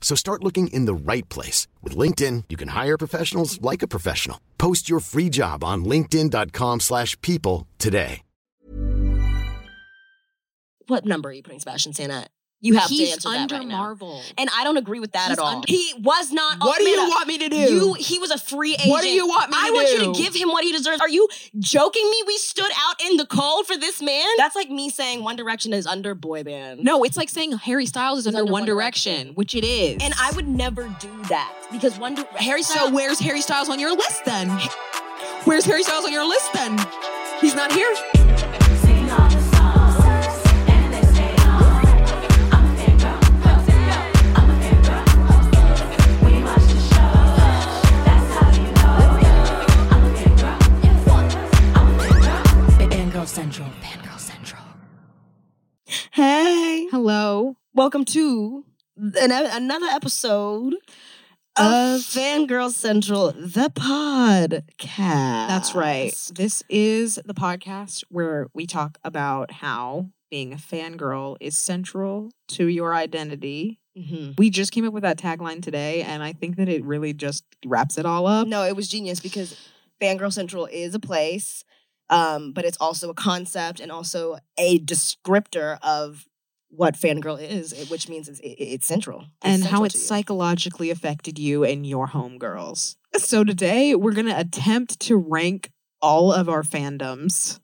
So start looking in the right place. With LinkedIn, you can hire professionals like a professional. Post your free job on linkedin.com slash people today. What number are you putting Sebastian Stan at? You have to He's answer under that right now. Marvel. And I don't agree with that He's at all. under- he was not. What do you Amanda, want me to do? You. He was a free agent. What do you want me I to want you to give him what he deserves. Are you joking me? We stood out in the cold for this man. That's like me saying One Direction is under boy band. No, it's like saying Harry Styles is under, under One One Direction, Direction. which it is. And I would never do that because One Di- Harry so Styles. where's Harry Styles on your list then? Where's Harry Styles on your list then? He's not here. Hey, Hello. welcome to an, another episode of Of- Fangirl Central, the podcast. That's right. This is the podcast where we talk about how being a fangirl is central to your identity. Mhm. We just came up with that tagline today, and I think that it really just wraps it all up. No, it was genius because Fangirl Central is a place, um, but it's also a concept and also a descriptor of what fangirl is, which means it's, it's central. It's and how central it psychologically affected you and your homegirls. So today we're going to attempt to rank all of our fandoms.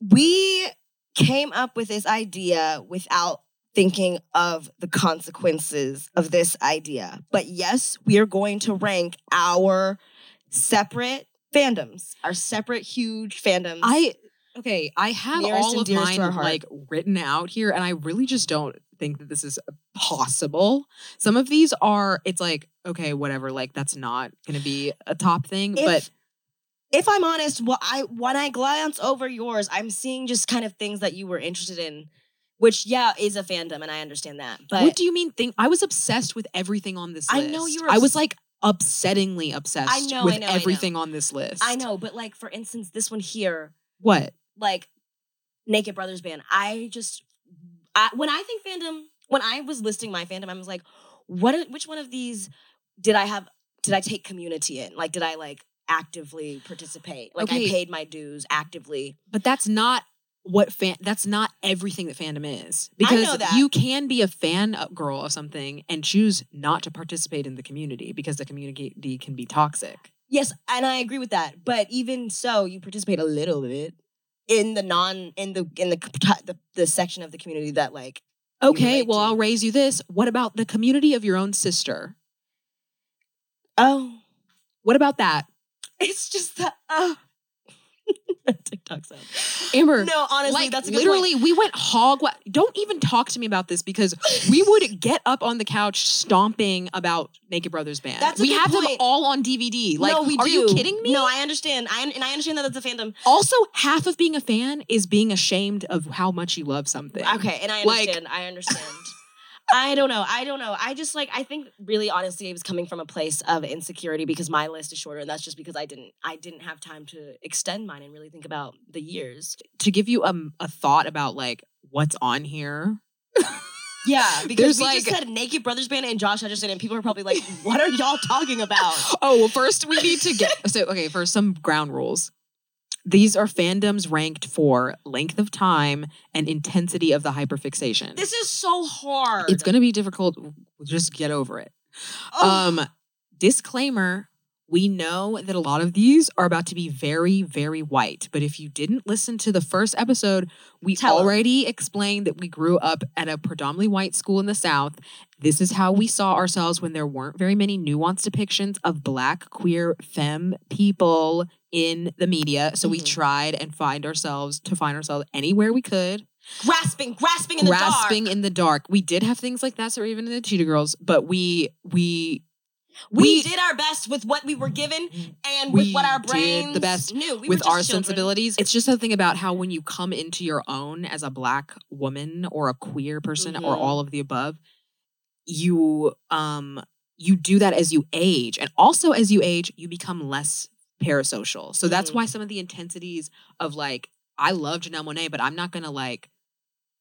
we came up with this idea without thinking of the consequences of this idea. But yes, we are going to rank our separate fandoms, our separate huge fandoms. I okay, I have Nearest all of dearest to our mine like written out here and I really just don't think that this is possible. Some of these are it's like okay, whatever, like that's not going to be a top thing, if, but if I'm honest, well, I when I glance over yours, I'm seeing just kind of things that you were interested in, which yeah is a fandom, and I understand that. But what do you mean think I was obsessed with everything on this list. I know you were I was like upsettingly obsessed know, I with know, I know. everything on this list. I know, but like for instance, this one here, What? like Naked Brothers Band. I just I, when I think fandom, when I was listing my fandom, I was like, what? Which one of these did I have? Did I take community in? Like, did I like actively participate? Like, Okay. I paid my dues actively. But that's not what fan that's not everything that fandom is. I Because know that. you can be a fan girl of something and choose not to participate in the community because the community can be toxic. Yes, and I agree with that. But even so, you participate a little bit in the non in the in the the, the section of the community that like. Okay, well to. I'll raise you this. What about the community of your own sister? Oh, What about that? it's just that. Oh. TikTok sound. Amber, No, honestly, like that's a good literally point. we went hog don't even talk to me about this because we would get up on the couch stomping about naked brothers band That's we have them all on dvd like no, we are do. you kidding me No, I understand. I and I understand that that's a fandom. also half of being a fan is being ashamed of how much you love something Okay, and I Like- understand. I understand. I don't know. I don't know. I just like I think really honestly it was coming from a place of insecurity because my list is shorter and that's just because I didn't I didn't have time to extend mine and really think about the years. to give you um, a thought about like what's on here Yeah, because There's, we like- just said Naked Brothers Band and Josh Hutcherson and people are probably like, "What are y'all talking about?" oh well first we need to get so okay first some ground rules these are fandoms ranked for length of time and intensity of the hyperfixation This is so hard. it's going to be difficult just get over it Ugh. Um, disclaimer: We know that a lot of these are about to be very, very white. But if you didn't listen to the first episode, we Tell already explained that we grew up at a predominantly white school in the South. This is how we saw ourselves when there weren't very many nuanced depictions of Black, queer, femme people in the media. So we Mhm. tried and find ourselves to find ourselves anywhere we could grasping, grasping in grasping the dark. in the dark. We did have things like that, or even in the Cheetah Girls, but we we we, we- did our best with what we were given and with what our did brains the best knew. We with our children. sensibilities. It's just something about how when you come into your own as a black woman or a queer person or Mhm. all of the above, you um you do that as you age. And also as you age, you become less parasocial. So that's Mhm. why some of the intensities of like, I love Janelle Monáe, but I'm not gonna like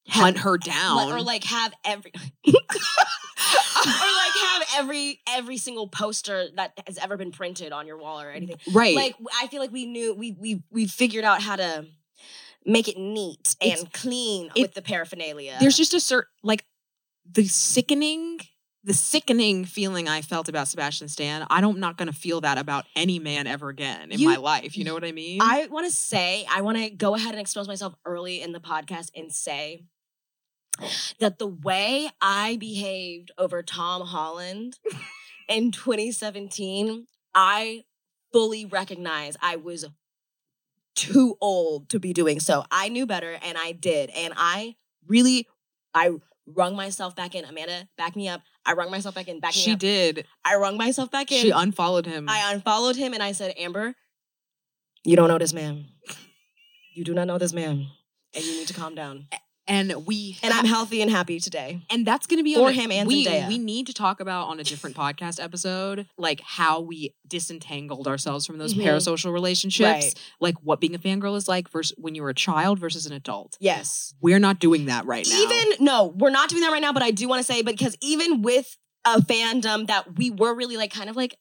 hunt her down. Or like have every or like have every every single poster that has ever been printed on your wall or anything. right. Like I feel like we knew we we we figured out how to make it neat and It's- clean it- with the paraphernalia. there's just a certain like the sickening the sickening feeling I felt about Sebastian Stan. I don't, I'm not going to feel that about any man ever again in You- my life. You know what I mean? I want to say, I want to go ahead and expose myself early in the podcast and say that the way I behaved over Tom Holland in 2017, I fully recognize I was too old to be doing so. I knew better and I did. And I really, I wrung myself back in. Amanda, back me up. I wrung myself back in. Back me she up. did. I wrung myself back in. She unfollowed him. I unfollowed him and I said, Amber, you don't know this man. You do not know this man. And you need to calm down. And we And I'm healthy and happy today. and that's going to be For him and we, Zendaya. we need to talk about on a different podcast episode like how we disentangled ourselves from those Mhm. parasocial relationships Right. like what being a fangirl is like versus when you were a child versus an adult Yes. we're not doing that right now Even, no, we're not doing that right now, but I do want to say, because even with a fandom that we were really like kind of like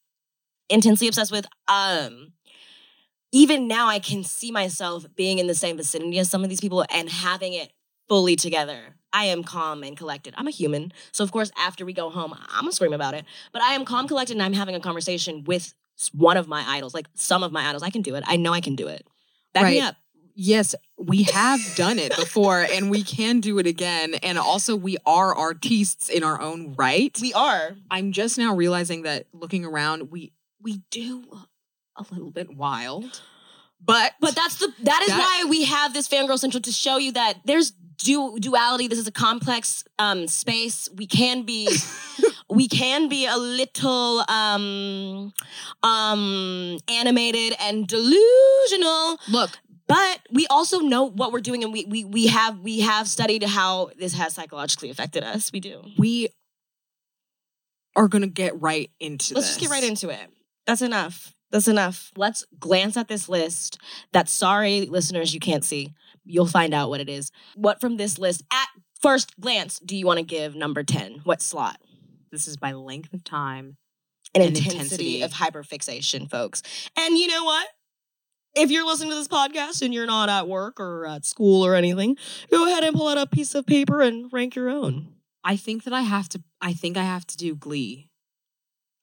intensely obsessed with, um, even now I can see myself being in the same vicinity as some of these people and having it fully together. I am calm and collected. I'm a human. So of course, after we go home, I'm gonna scream about it. But I am calm, collected, and I'm having a conversation with one of my idols, like some of my idols. I can do it. I know I can do it. Back me up. Yes, we have done it before and we can do it again. And also, we are artists in our own right. We are. I'm just now realizing that looking around, we we do a little bit wild. But But that's the that is That- why we have this fangirl central to show you that there's du- duality. This is a complex um space. We can be we can be a little um um animated and delusional, look, but we also know what we're doing and we we we have we have studied how this has psychologically affected us. We do. we are gonna get right into this. Let's this. just get right into it. That's enough. That's enough. Let's glance at this list that, sorry, listeners, you can't see. You'll find out what it is. What from this list, at first glance, do you want to give number 10? What slot? This is by length of time. An And intensity, intensity. of hyperfixation, folks. And you know what? If you're listening to this podcast and you're not at work or at school or anything, go ahead and pull out a piece of paper and rank your own. I think that I have to. I think I have to do Glee.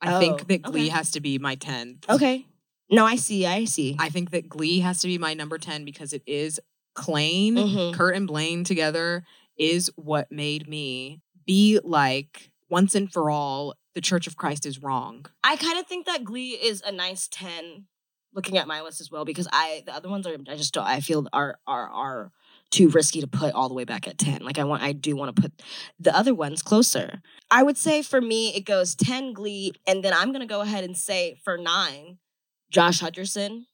I Oh, think that Glee okay. has to be my ten. Okay. No, I see. I see. I think that Glee has to be my number ten because it is Klaine, Mhm. Kurt, and Blaine together is what made me be like once and for all. The Church of Christ is wrong. I kind of think that Glee is a nice ten. Looking at my list as well, because I the other ones are I just don't I feel are are are too risky to put all the way back at ten. Like I want I do want to put the other ones closer. I would say for me it goes ten Glee, and then I'm gonna go ahead and say for nine, Josh Hutcherson.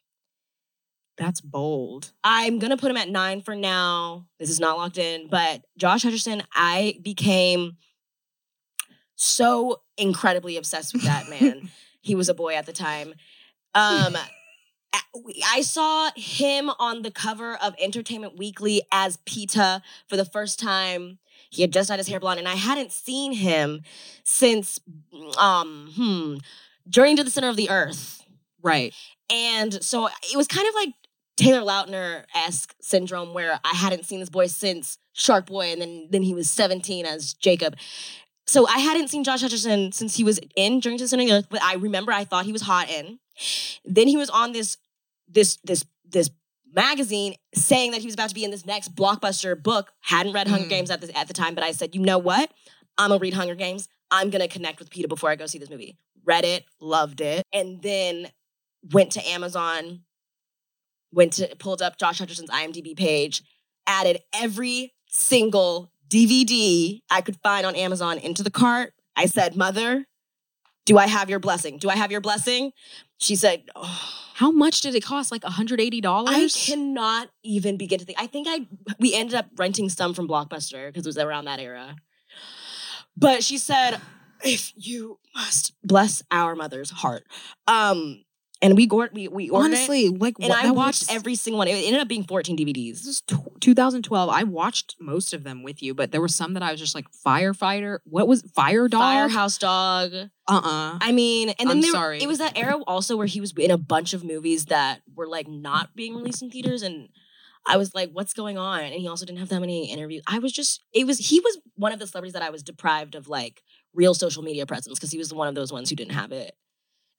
That's bold. I'm gonna put him at nine for now. This is not locked in, but Josh Hutcherson, I became so incredibly obsessed with that man. he was a boy at the time. Um, I saw him on the cover of Entertainment Weekly as Peeta for the first time. He had just dyed his hair blonde, and I hadn't seen him since um, hmm, Journey to the Center of the Earth. Right. And so it was kind of like Taylor Lautner esque syndrome where I hadn't seen this boy since Shark Boy, and then then he was 17 as Jacob. So I hadn't seen Josh Hutcherson since he was in Journey to the Center of the Earth, but I remember I thought he was hot in. Then he was on this this this this magazine saying that he was about to be in this next blockbuster book. Hadn't read Hunger Mm. Games at the at the time, but I said, you know what? I'm gonna read Hunger Games. I'm gonna connect with Peeta before I go see this movie. Read it, loved it, and then went to Amazon, went to pulled up Josh Hutcherson's IMDb page, added every single DVD I could find on Amazon into the cart. I said, Mother, do I have your blessing? Do I have your blessing? She said, oh, How much did it cost? Like $180? I cannot even begin to think. I think I we ended up renting some from Blockbuster because it was around that era. But she said, if you must bless our mother's heart. Um, and we gored we we ordered it, Honestly, like and I watched was- every single one. It ended up being 14 DVDs. This is tw 2012. I watched most of them with you, but there were some that I was just like firefighter. What was fire dog? Firehouse Dog. Uh uh I mean, and then I'm there, sorry. it was that era also where he was in a bunch of movies that were like not being released in theaters, and I was like, "What's going on?" And he also didn't have that many interviews. I was just, it was he was one of the celebrities that I was deprived of like real social media presence because he was one of those ones who didn't have it.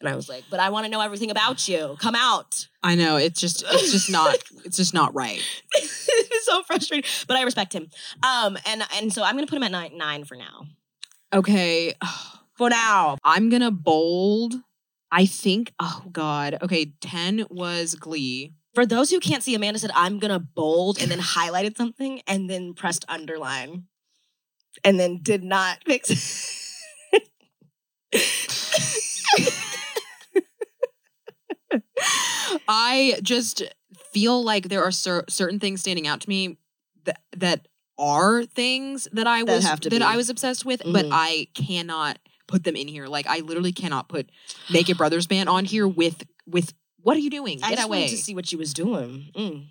And I was like, "But I want to know everything about you. Come out." I know it's just it's just not it's just not right. it's so frustrating, but I respect him. Um, and and so I'm gonna put him at nine nine for now. Okay, For now, I'm gonna bold. I think. Oh God. Okay, ten was Glee. For those who can't see, Amanda said, I'm to bold and then highlighted something and then pressed underline and then did not fix I just feel like there are cer- certain things standing out to me that that are things that I was to that. I was obsessed with, but Mhm. I cannot put them in here. Like I literally cannot put Naked Brothers Band on here with with what are you doing? I Get just away. wanted to see what she was doing. Mm.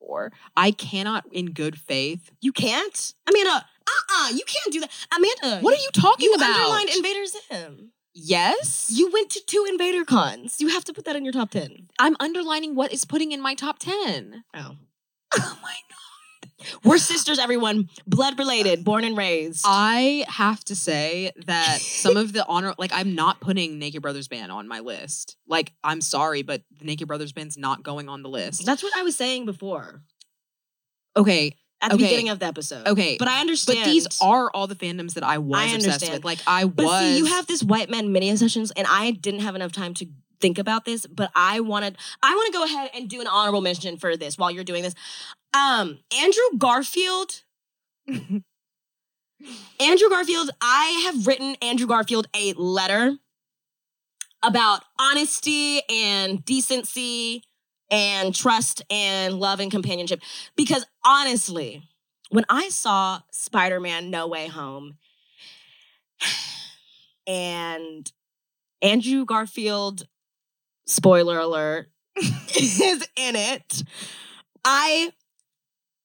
Or I cannot in good faith. You can't? Amanda, uh-uh, you can't do that. Amanda, What are you talking you about? underlined Invader Zim. Yes. You went to two Invader cons. You have to put that in your top 10. I'm underlining what is putting in my top 10. Oh. Oh my We're sisters, everyone. Blood related, born and raised. I have to say that some of the honor, like I'm not putting Naked Brothers Band on my list. Like I'm sorry, but the Naked Brothers Band's not going on the list. That's what I was saying before okay, at the Okay. beginning of the episode. okay. But I understand. but these are all the fandoms that I was I obsessed understand. with. Like I But was. see, you have this white man mini sessions, and I didn't have enough time to think about this. But I wanted, I want to go ahead and do an honorable mention for this while you're doing this. Um, Andrew Garfield. Andrew Garfield. I have written Andrew Garfield a letter about honesty and decency and trust and love and companionship. Because honestly, when I saw Spider Man No Way Home, and Andrew Garfield, spoiler alert, is in it. I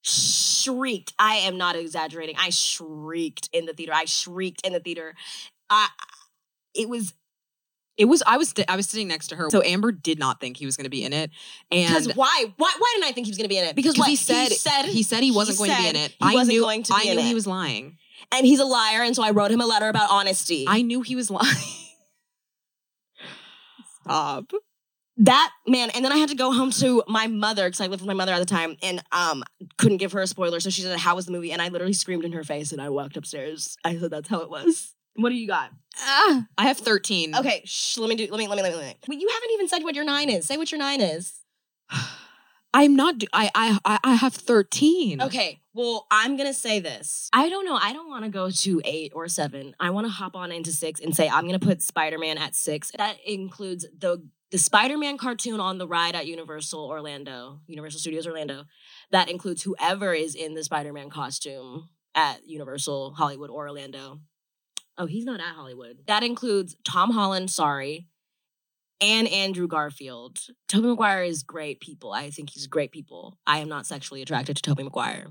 shrieked. I am not exaggerating. I shrieked in the theater. I shrieked in the theater. I it was it was I was I was sitting next to her. So Amber did not think he was going to be in it, because and why? Why why didn't I think he was gonna be in it? Because because what he said he said he said he wasn't going to be in it. He I wasn't knew going to be I in knew it. he was lying. and he's a liar, and so I wrote him a letter about honesty. I knew he was lying. Stop. that man and then i had to go home to my mother because i lived with my mother at the time and um couldn't give her a spoiler so she said how was the movie and i literally screamed in her face and i walked upstairs i said that's how it was what do you got? Ah, I have 13. okay shh, let me do let me let me let me, let me. Wait, you haven't even said what your nine is. Say what your nine is. I'm not do- I I I- I have 13. okay well i'm gonna say this. I don't know. I don't want to go to eight or seven. I want to hop on into six and say i'm gonna put spider-man at six. That includes the the spider-man cartoon on the ride at universal orlando universal studios orlando. That includes whoever is in the spider-man costume at universal hollywood or orlando oh he's not at hollywood that includes tom holland sorry and Andrew Garfield. Tobey Maguire is great people. I think he's great people. I am not sexually attracted to Tobey Maguire.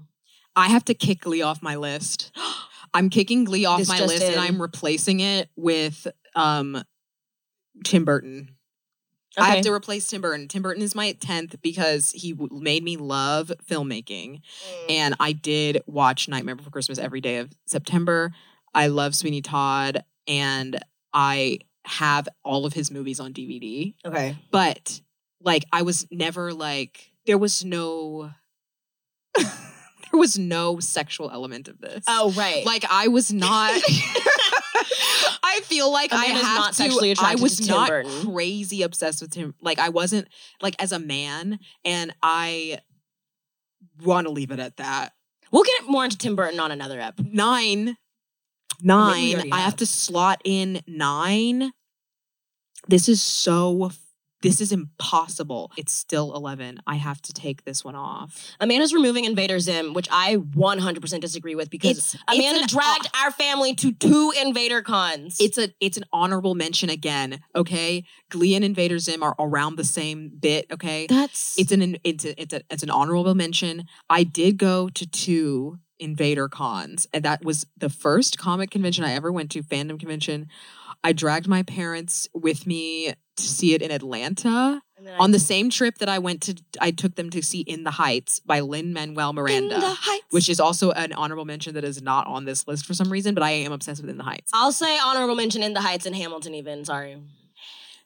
I have to kick Glee off my list. I'm kicking Glee off This my list and. I'm replacing it with um Tim Burton. I have to replace Tim Burton. Tim Burton is my 10th because he w- made me love filmmaking. Mm. And I did watch Nightmare Before Christmas every day of September. I love Sweeney Todd and I have all of his movies on DVD. Okay. But like I was never like there was no there was no sexual element of this. Oh right. Like I was not I feel like I have to I was to not Burton. crazy obsessed with him. Like I wasn't like as a man and I want to leave it at that. We'll get more into Tim Burton on another ep. 9 Nine. I have to slot in nine. This is so this is impossible. It's still 11. I have to take this one off. Amanda's removing Invader Zim, which I 100% disagree with because It's- it's Amanda an- dragged our family to two Invader cons. It's a it's an honorable mention again, okay? Glee and Invader Zim are around the same bit, okay? that's It's an it's a, it's a, it's an honorable mention. I did go to two Invader cons, and that was the first comic convention I ever went to, fandom convention. I dragged my parents with me to see it in Atlanta then I- on the same trip that I went to. I took them to see In the Heights by Lin Manuel Miranda, In the Heights. which is also an honorable mention that is not on this list for some reason. But I am obsessed with In the Heights. I'll say honorable mention in the Heights and Hamilton even. Sorry.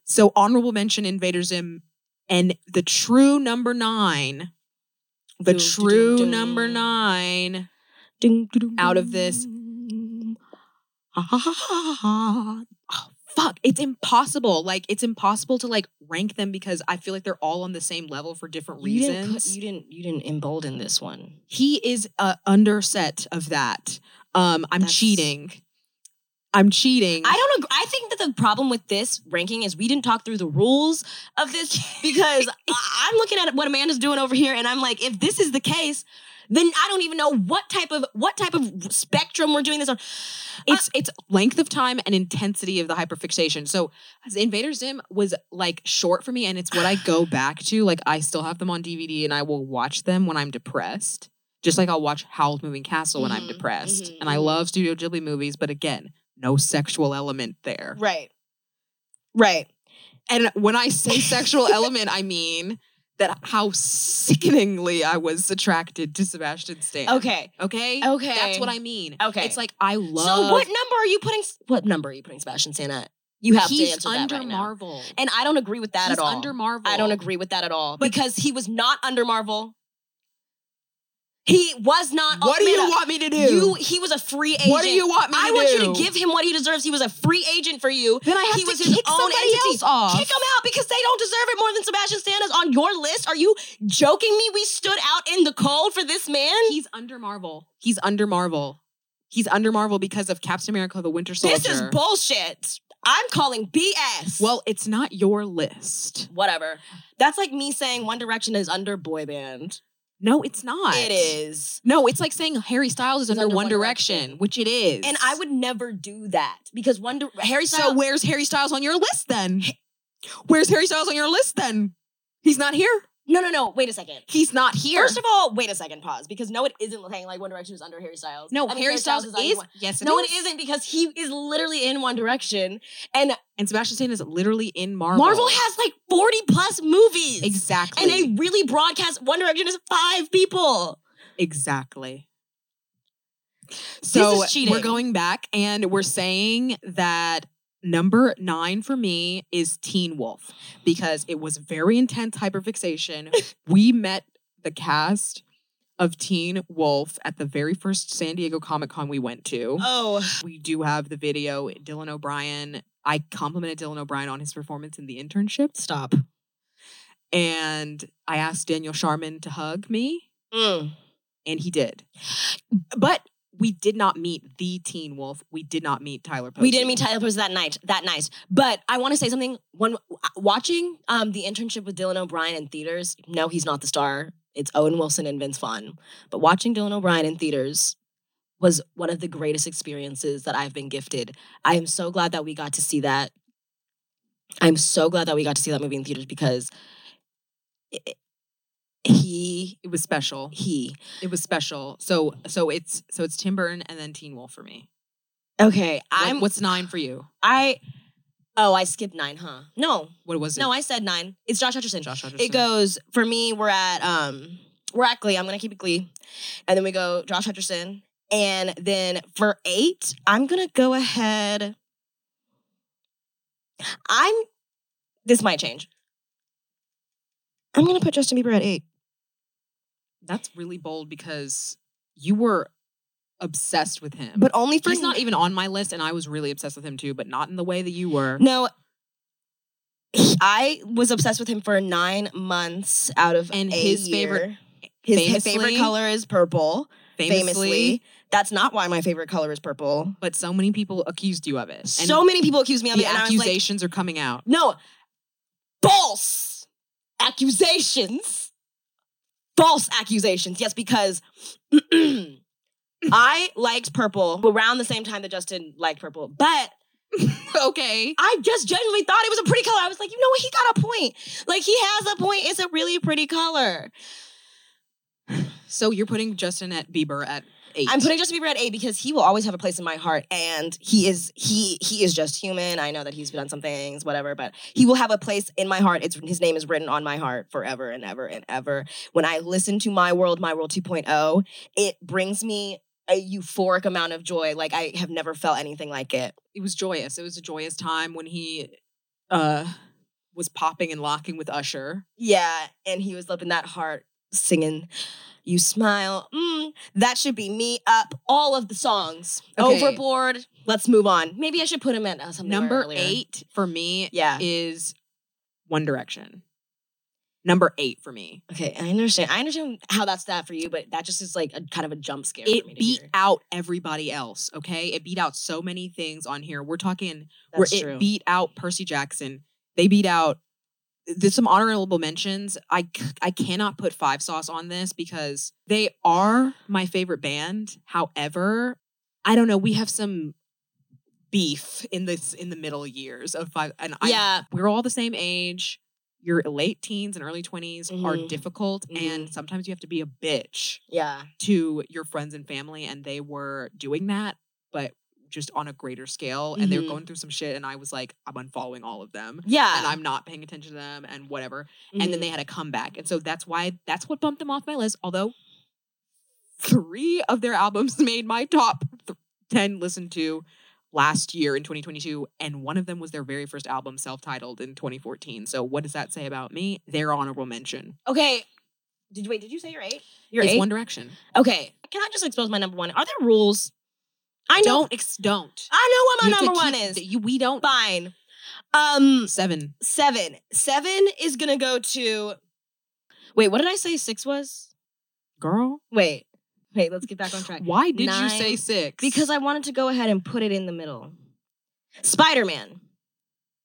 So honorable mention Invader Zim and the true number nine. The true number nine out of this. Oh, fuck. It's impossible. Like it's impossible to like rank them because I feel like they're all on the same level for different You didn't, reasons. put, you didn't. You didn't embolden this one. he is a underset of that. Um, I'm That's- cheating. I'm cheating. I don't agree. I think that the problem with this ranking is we didn't talk through the rules of this because I'm looking at what Amanda's doing over here, and I'm like, if this is the case, then I don't even know what type of what type of spectrum we're doing this on. It's it's length of time and intensity of the hyperfixation. So Invader Zim was like short for me, and it's what I go back to. Like I still have them on DVD, and I will watch them when I'm depressed. Just like I'll watch Howl's Moving Castle when I'm Mhm, depressed, mhm, and I mhm. love Studio Ghibli movies, but again, no sexual element there. Right. Right. And when I say sexual element, I mean that how sickeningly I was attracted to Sebastian Stan. Okay. Okay. Okay. That's what I mean. Okay. It's like I love. So what number are you putting? What number are you putting Sebastian Stan at? You have he's to answer under that right now. Marvel. And I don't agree with that he's at all. under Marvel. I don't agree with that at all But- because he was not under Marvel. He was not. What do you Amanda, want me to do? You. He was a free agent. What do you want me to do? I to want do? you to give him what he deserves. He was a free agent for you. Then I have he to was his kick own somebody entity. else off. Kick him out because they don't deserve it more than Sebastian Stan is on your list. Are you joking me? We stood out in the cold for this man. He's under Marvel. He's under Marvel. He's under Marvel because of Captain America: The Winter Soldier. this is bullshit. I'm calling BS. Well, it's not your list. whatever. That's like me saying One Direction is under boy band. No, it's not. It is. No, it's like saying Harry Styles is It's under, One Direction, which it is. And I would never do that because One Di- Harry So where's Harry Styles on your list then? Where's Harry Styles on your list then? He's not here. No, no, no. Wait a second. He's not here. First of all, wait a second. Pause because no, it isn't saying like One Direction is under Harry Styles. no, I mean, Harry Styles, under is. One- Yes, it no, is. it isn't because he is literally in One Direction, and And Sebastian Stan is literally in Marvel. Marvel has like forty plus movies. exactly. And they really broadcast One Direction is five people. Exactly. So is cheating. we're going back and we're saying that number nine for me is Teen Wolf because it was very intense hyperfixation. we met the cast of Teen Wolf at the very first San Diego Comic Con we went to. Oh, We do have the video. Dylan O'Brien. I complimented Dylan O'Brien on his performance in the internship. stop. And I asked Daniel Sharman to hug me. Mm. and he did. But we did not meet the Teen Wolf. We did not meet Tyler Posey. We didn't meet Tyler Posey that night. That night, but I want to say something. When watching um, the internship with Dylan O'Brien in theaters, no, he's not the star. It's Owen Wilson and Vince Vaughn. But watching Dylan O'Brien in theaters was one of the greatest experiences that I've been gifted. I am so glad that we got to see that. I'm so glad that we got to see that movie in theaters because he It was special. he It was special. So so it's so it's Tim Burton and then Teen Wolf for me. okay. I'm what's nine for you? I oh I skipped nine, huh? No, What was it? no, I said nine. It's Josh Hutcherson. Josh Hutcherson. It goes for me. We're at um we're at Glee. I'm gonna keep it Glee, and then we go Josh Hutcherson, and then for eight, I'm gonna go ahead. I'm. This might change. I'm gonna put Justin Bieber at eight. That's really bold because you were obsessed with him. But only for he's not even on my list, and I was really obsessed with him too, but not in the way that you were. No, he- I was obsessed with him for nine months out of And a his year. favorite- his famously- favorite color is purple. Famously, Famously, that's not why my favorite color is purple. but so many people accused you of it. And so many people accuse me of the it, and I was like, accusations are coming out. no, false accusations. False accusations. Yes, because I liked purple around the same time that Justin liked purple, but okay. I just genuinely thought it was a pretty color. I was like, you know what? He got a point. Like he has a point. It's a really pretty color. So you're putting Justin at Bieber at eight. I'm putting Justin Bieber at eight because he will always have a place in my heart, and he is he he is just human. I know that he's done some things, whatever, but he will have a place in my heart. It's his name is written on my heart forever and ever and ever. When I listen to My World, My World 2.0, it brings me a euphoric amount of joy. Like I have never felt anything like it. it was joyous. It was a joyous time when he uh was popping and locking with Usher. Yeah, and he was in that heart singing. You smile. Mm, that should be me up. All of the songs. Okay. Overboard. Let's move on. Maybe I should put him at uh, something Number eight for me Yeah. is One Direction. Number eight for me. Okay, I understand. I understand how that's that for you, but that just is like a kind of a jump scare. for It beat hear. out everybody else. Okay, it beat out so many things on here. We're talking That's where true. it beat out Percy Jackson. They beat out. There's some honorable mentions. I I cannot put Five Sauce on this because they are my favorite band. However, I don't know. We have some beef in this in the middle years of five, and I yeah, we're all the same age. Your late teens and early 20s are Mhm. difficult, and Mhm. sometimes you have to be a bitch yeah, to your friends and family, and they were doing that, but just on a greater scale. And they were going through some shit, and I was like, I'm unfollowing all of them. yeah. And I'm not paying attention to them and whatever. And Mhm. then they had a comeback. And so that's why that's what bumped them off my list. Although three of their albums made my top th- 10 listened to last year in 2022. And one of them was their very first album, self titled in 2014. So what does that say about me? Their honorable mention. okay. Did you wait? Did you say you're eight? You're it's eight. One Direction. okay. Can I just expose my number one? Are there rules? I know. Don't, ex- don't. I know what You my to number one keep- is. You, we don't. Fine. Um, Seven. seven. Seven is gonna go to. Wait, what did I say? Six was. Girl. Wait, wait. Let's get back on track. Why did you say six? Because I wanted to go ahead and put it in the middle. Spider Man.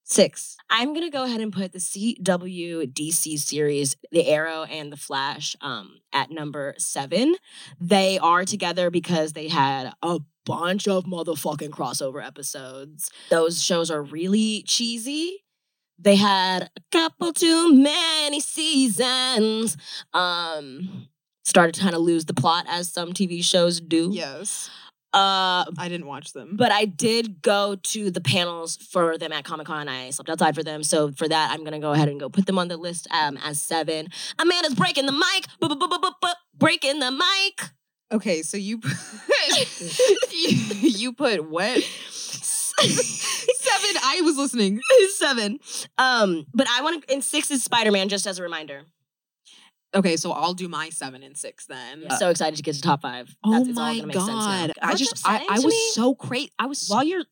Six. I'm gonna go ahead and put the CW DC series, The Arrow and The Flash, um, at number seven. They are together because they had a bunch of motherfucking crossover episodes. Those shows are really cheesy. They had a couple too many seasons. Um, started to kind of lose the plot as some TV shows do. Yes. Uh, I didn't watch them. but I did go to the panels for them at Comic Con. I slept outside for them, so for that, I'm gonna go ahead and go put them on the list um, as seven. Amanda's breaking the mic, breaking the mic. Okay, so you you, you put what? Seven. I was listening. seven. Um, but I want to. And six is Spider Man, just as a reminder. Okay, so I'll do my seven and six then. I'm uh, so excited to get to top five. oh That's, it's all my gonna make sense god! I What just I, I was me- so crazy. I was while you're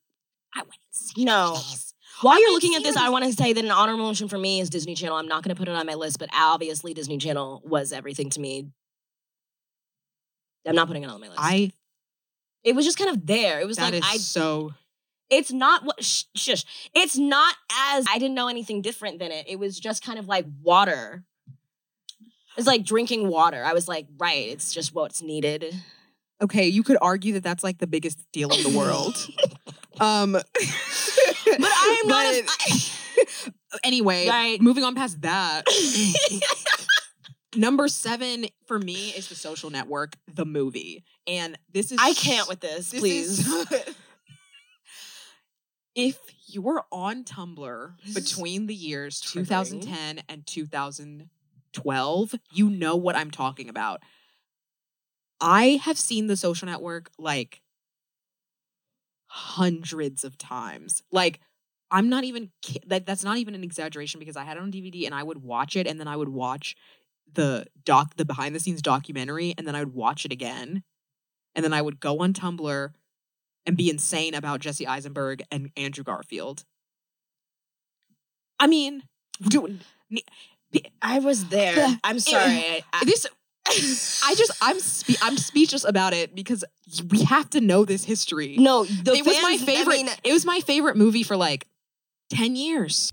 I went and No. these. while I you're looking at this. I want to say that an honorable mention for me is Disney Channel. I'm not going to put it on my list, but obviously Disney Channel was everything to me. I'm not putting it on my list. I it was just kind of there. It was that like is I so it's not what sh- shush. It's not as I didn't know anything different than it. It was just kind of like water. It's like drinking water. I was like, right, it's just what's needed. okay. You could argue that that's like the biggest deal in the world. um, but I am not a- anyway, Right. moving on past that. Number seven for me is the social network, the movie. And this is I can't with this, this please. is- if you were on Tumblr between the years 2010 and 2012, you know what I'm talking about. I have seen the social network like hundreds of times. Like I'm not even that that's not even an exaggeration because I had it on DVD and I would watch it and then I would watch the doc the behind the scenes documentary and then I would watch it again. And then I would go on Tumblr and be insane about Jesse Eisenberg and Andrew Garfield. I mean, do, I was there. I'm sorry. I, this I just I'm spe- I'm speechless about it because we have to know this history. no, it was my fans- I favorite. mean, it was my favorite movie for like ten years.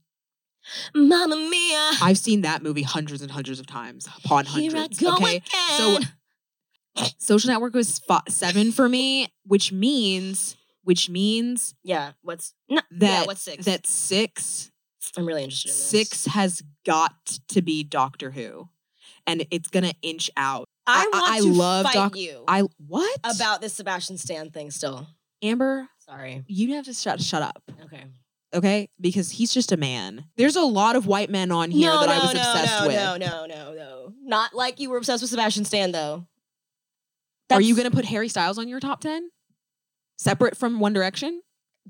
Mamma Mia. I've seen that movie hundreds and hundreds of times upon Here I hundreds. go okay, again. so Social Network was fi- seven for me, which means which means yeah. What's no, that yeah, what's six? that six I'm really interested in this. six has got to be Doctor Who, and it's gonna inch out. I I- want I to love fight Doc- you I what about this Sebastian Stan thing. Still, Amber? sorry. You have to shut shut up. Okay. Okay? Because he's just a man. There's a lot of white men on here no, that no, I was no, obsessed no, with. no, no, no, no. No. Not like you were obsessed with Sebastian Stan, though. Are you going to put Harry Styles on your top 10? Separate from One Direction?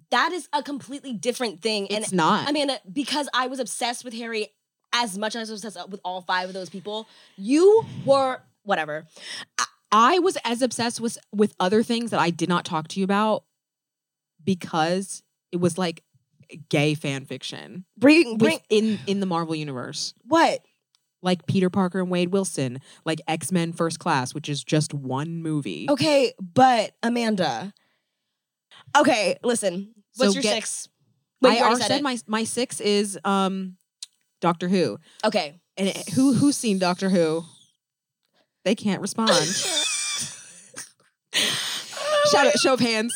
That is a completely different thing. It's and not. I mean, because I was obsessed with Harry as much as I was obsessed with all five of those people. You were whatever. I was as obsessed with with other things that I did not talk to you about because it was like gay fan fiction Bring, bring in in the Marvel universe. what? Like Peter Parker and Wade Wilson, like X-Men First Class, which is just one movie. Okay, but Amanda. Okay, listen. What's So your get- six? Wait, I you already said, it. my my 6 is um Doctor Who. Okay. And it- who who's seen Doctor Who? They can't respond. Shout out, show of hands.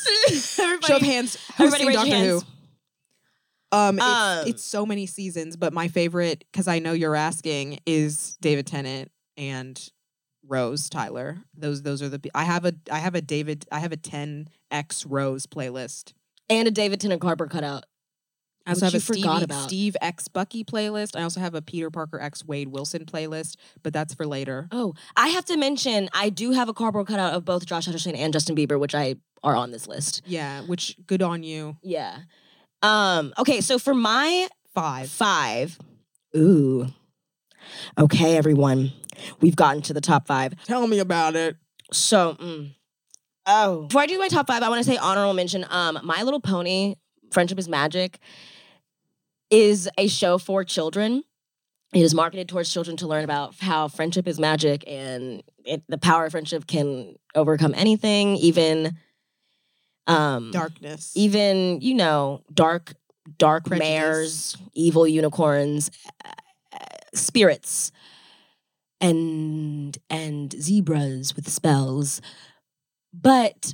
Everybody, Show of hands. Who's seen Doctor your Who? Um, it's, Um, it's so many seasons, but my favorite, because I know you're asking, is David Tennant and Rose Tyler. Those those are the. I have a I have a David I have a 10x Rose playlist. and a David Tennant Carper cutout. I also have a Stevie. Steve X Bucky playlist. I also have a Peter Parker X Wade Wilson playlist, but that's for later. Oh, I have to mention, I do have a cardboard cutout of both Josh Hutcherson and Justin Bieber, which I are on this list. Yeah, which good on you. Yeah. Um. Okay, so for my Five. five, ooh. Okay, everyone, we've gotten to the top five. Tell me about it. So, mm, oh, before I do my top five, I want to say honorable mention. Um, My Little Pony, Friendship is Magic, is a show for children. It is marketed towards children to learn about how friendship is magic and it, the power of friendship can overcome anything, even um, Darkness. even you know, dark, dark Prejudice. mares, evil unicorns, uh, spirits, and and zebras with spells. But?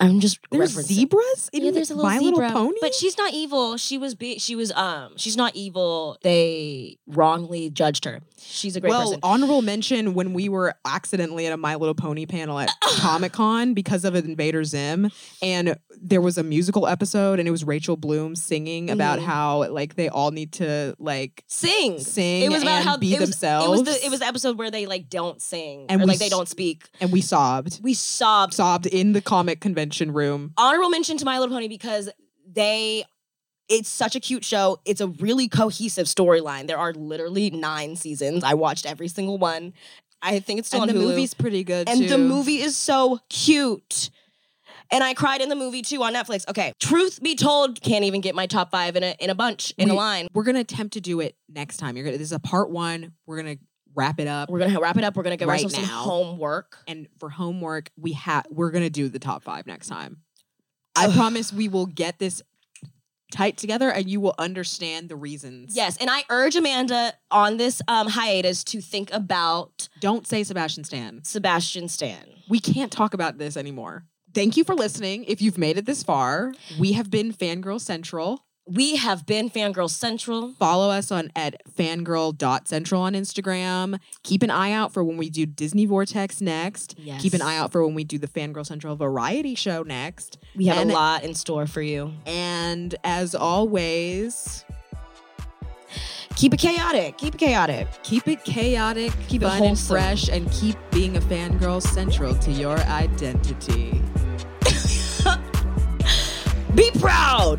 I'm just There's zebras in yeah, there's a little My zebra, Little Pony. but she's not evil. She was be- she was um she's not evil. They wrongly judged her. She's a great well, person. honorable mention when we were accidentally at a My Little Pony panel at Comic Con because of an Invader Zim, and there was a musical episode, and it was Rachel Bloom singing about Mhm. how like they all need to like Sing. sing It was about and how be it was, themselves. It was the it was the episode where they like don't sing And or we like they don't speak. and we sobbed, We sobbed. sobbed in the comic convention room. Honorable mention to My Little Pony because they it's such a cute show. It's a really cohesive storyline. There are literally nine seasons. I watched every single one. I think it's still And on the Hulu. movie's pretty good and too. the movie is so cute. And I cried in the movie too on Netflix. Okay, truth be told, can't even get my top five in a in a bunch in a line. We're gonna attempt to do it next time. You're gonna. This is a part one. We're gonna wrap it up. We're gonna wrap it up. We're gonna give Right ourselves some now. homework. and for homework, we have. We're gonna do the top five next time. I promise we will get this tight together, and you will understand the reasons. Yes, and I urge Amanda on this um, hiatus to think about Don't say Sebastian Stan. Sebastian Stan. We can't talk about this anymore. Thank you for listening. If you've made it this far, we have been Fangirl Central. We have been Fangirl Central. Follow us on at fangirl.central on Instagram. Keep an eye out for when we do Disney Vortex next. Yes. Keep an eye out for when we do the Fangirl Central variety show next. We have And- a lot in store for you. And as always, Keep it chaotic. Keep it chaotic. keep it chaotic, Keep it fun and fresh, and keep being a fangirl central to your identity. Be proud.